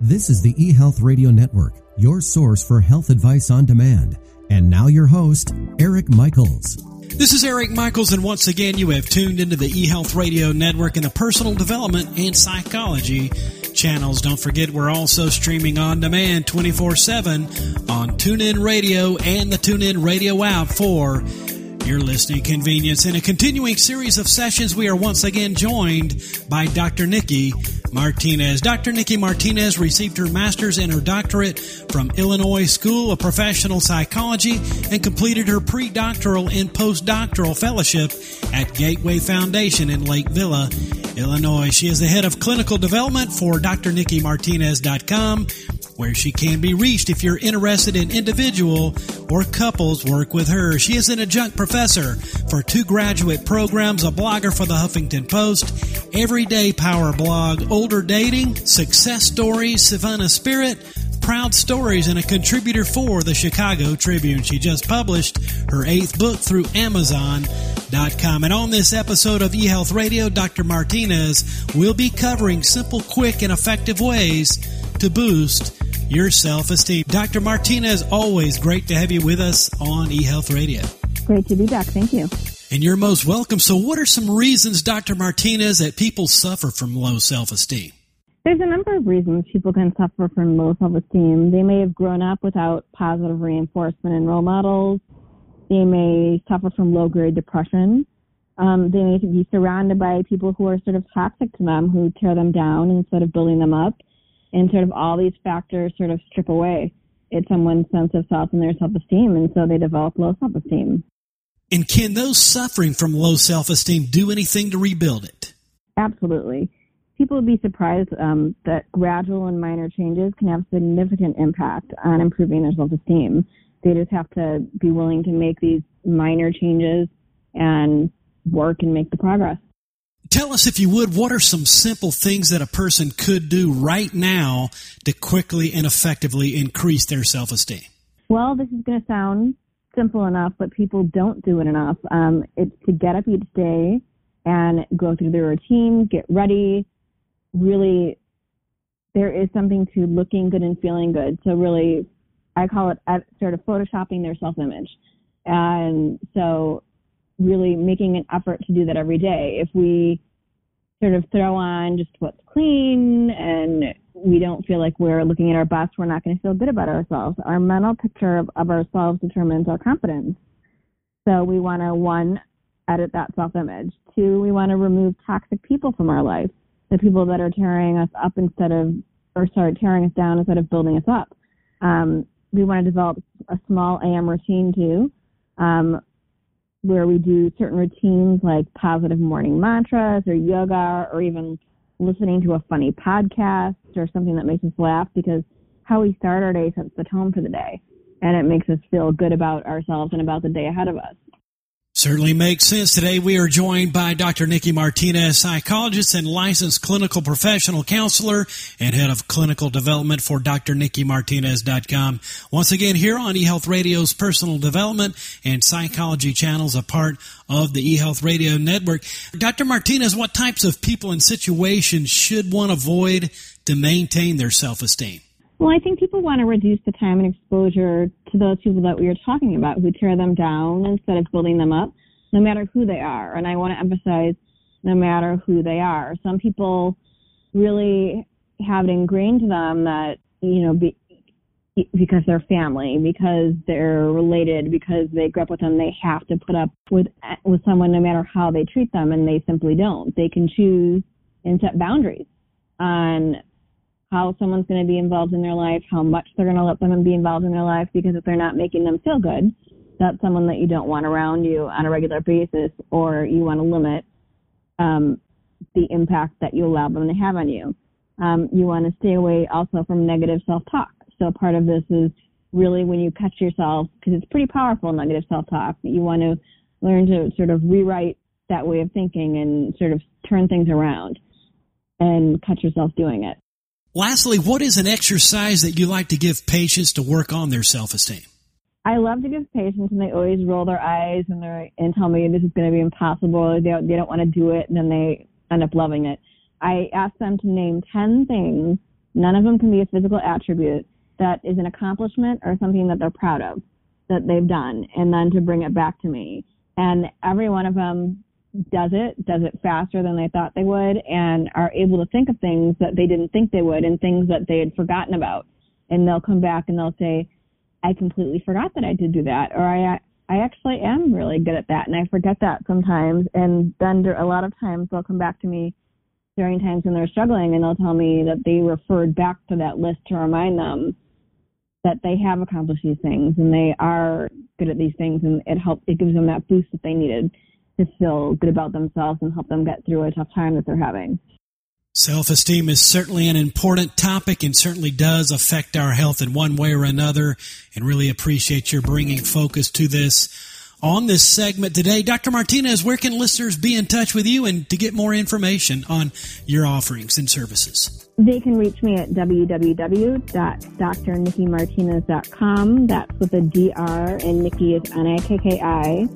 This is the eHealth Radio Network, your source for health advice on demand. And now your host, Eric Michaels. This is Eric Michaels, and once again, you have tuned into the eHealth Radio Network and the personal development and psychology channels. Don't forget, we're also streaming on demand 24 7 on TuneIn Radio and the TuneIn Radio app for your listening convenience. In a continuing series of sessions, we are once again joined by Dr. Nikki Martinez. Dr. Nikki Martinez received her master's and her doctorate from Illinois School of Professional Psychology and completed her pre-doctoral and postdoctoral fellowship at Gateway Foundation in Lake Villa, Illinois. She is the head of clinical development for drnikkimartinez.com where she can be reached if you're interested in individual or couples work with her. She is an adjunct professor for two graduate programs, a blogger for the Huffington Post, Everyday Power blog, Older Dating, Success Stories, Savannah Spirit, Proud Stories, and a contributor for the Chicago Tribune. She just published her eighth book through Amazon.com. And on this episode of eHealth Radio, Dr. Martinez will be covering simple, quick, and effective ways to boost your self esteem. Dr. Martinez, always great to have you with us on eHealth Radio. Great to be back. Thank you. And you're most welcome. So, what are some reasons, Dr. Martinez, that people suffer from low self esteem? There's a number of reasons people can suffer from low self esteem. They may have grown up without positive reinforcement and role models. They may suffer from low grade depression. Um, they may be surrounded by people who are sort of toxic to them, who tear them down instead of building them up and sort of all these factors sort of strip away at someone's sense of self and their self-esteem, and so they develop low self-esteem. And can those suffering from low self-esteem do anything to rebuild it? Absolutely. People would be surprised um, that gradual and minor changes can have significant impact on improving their self-esteem. They just have to be willing to make these minor changes and work and make the progress. Tell us, if you would, what are some simple things that a person could do right now to quickly and effectively increase their self esteem? Well, this is going to sound simple enough, but people don't do it enough. Um, it's to get up each day and go through their routine, get ready. Really, there is something to looking good and feeling good. So, really, I call it sort of photoshopping their self image. And so, really making an effort to do that every day. If we sort of throw on just what's clean and we don't feel like we're looking at our best, we're not going to feel good about ourselves. Our mental picture of, of ourselves determines our confidence. So we want to, one, edit that self image. Two, we want to remove toxic people from our life, the people that are tearing us up instead of, or sorry, tearing us down instead of building us up. Um, we want to develop a small AM routine too. Um, where we do certain routines like positive morning mantras or yoga or even listening to a funny podcast or something that makes us laugh because how we start our day sets the tone for the day and it makes us feel good about ourselves and about the day ahead of us. Certainly makes sense. Today we are joined by Dr. Nikki Martinez, psychologist and licensed clinical professional counselor and head of clinical development for drnikkimartinez.com. Once again, here on eHealth Radio's personal development and psychology channels, a part of the eHealth Radio network. Dr. Martinez, what types of people and situations should one avoid to maintain their self-esteem? Well, I think people want to reduce the time and exposure to those people that we are talking about who tear them down instead of building them up, no matter who they are. And I want to emphasize no matter who they are. Some people really have it ingrained to them that, you know, be, because they're family, because they're related, because they grew up with them, they have to put up with with someone no matter how they treat them, and they simply don't. They can choose and set boundaries on how someone's going to be involved in their life, how much they're going to let them be involved in their life, because if they're not making them feel good, that's someone that you don't want around you on a regular basis, or you want to limit um, the impact that you allow them to have on you. Um, you want to stay away also from negative self-talk. So part of this is really when you catch yourself, because it's pretty powerful, negative self-talk, that you want to learn to sort of rewrite that way of thinking and sort of turn things around and catch yourself doing it. Lastly, what is an exercise that you like to give patients to work on their self-esteem? I love to give patients, and they always roll their eyes and they and tell me this is going to be impossible. They don't, they don't want to do it, and then they end up loving it. I ask them to name ten things None of them can be a physical attribute that is an accomplishment or something that they're proud of that they've done, and then to bring it back to me. And every one of them does it, does it faster than they thought they would, and are able to think of things that they didn't think they would and things that they had forgotten about. And they'll come back and they'll say, I completely forgot that I did do that, or I I actually am really good at that, and I forget that sometimes. And then a lot of times they'll come back to me during times when they're struggling, and they'll tell me that they referred back to that list to remind them that they have accomplished these things and they are good at these things, and it helps. It gives them that boost that they needed to feel good about themselves and help them get through a tough time that they're having. Self esteem is certainly an important topic and certainly does affect our health in one way or another. And really appreciate your bringing focus to this on this segment today. Dr. Martinez, where can listeners be in touch with you and to get more information on your offerings and services? They can reach me at www.drnikkimartinez.com. That's with a DR and Nikki is N-I-K-K-I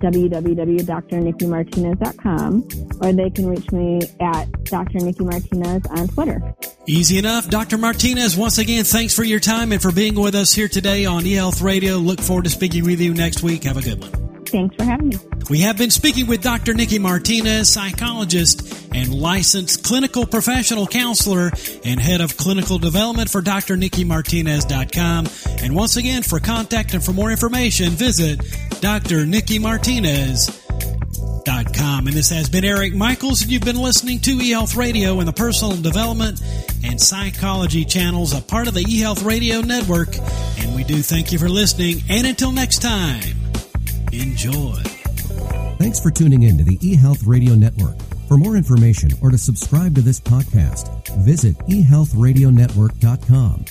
www.drnikkimartinez.com, or they can reach me at Dr. Nikki Martinez on Twitter. Easy enough. Dr. Martinez, once again, thanks for your time and for being with us here today on eHealth Radio. Look forward to speaking with you next week. Have a good one. Thanks for having me. We have been speaking with Dr. Nikki Martinez, psychologist and licensed clinical professional counselor and head of clinical development for drnikkimartinez.com. And once again, for contact and for more information, visit drnikkimartinez.com. And this has been Eric Michaels, and you've been listening to eHealth Radio and the personal development and psychology channels, a part of the eHealth Radio network. And we do thank you for listening. And until next time, enjoy. Thanks for tuning in to the eHealth Radio Network. For more information or to subscribe to this podcast, visit ehealthradionetwork.com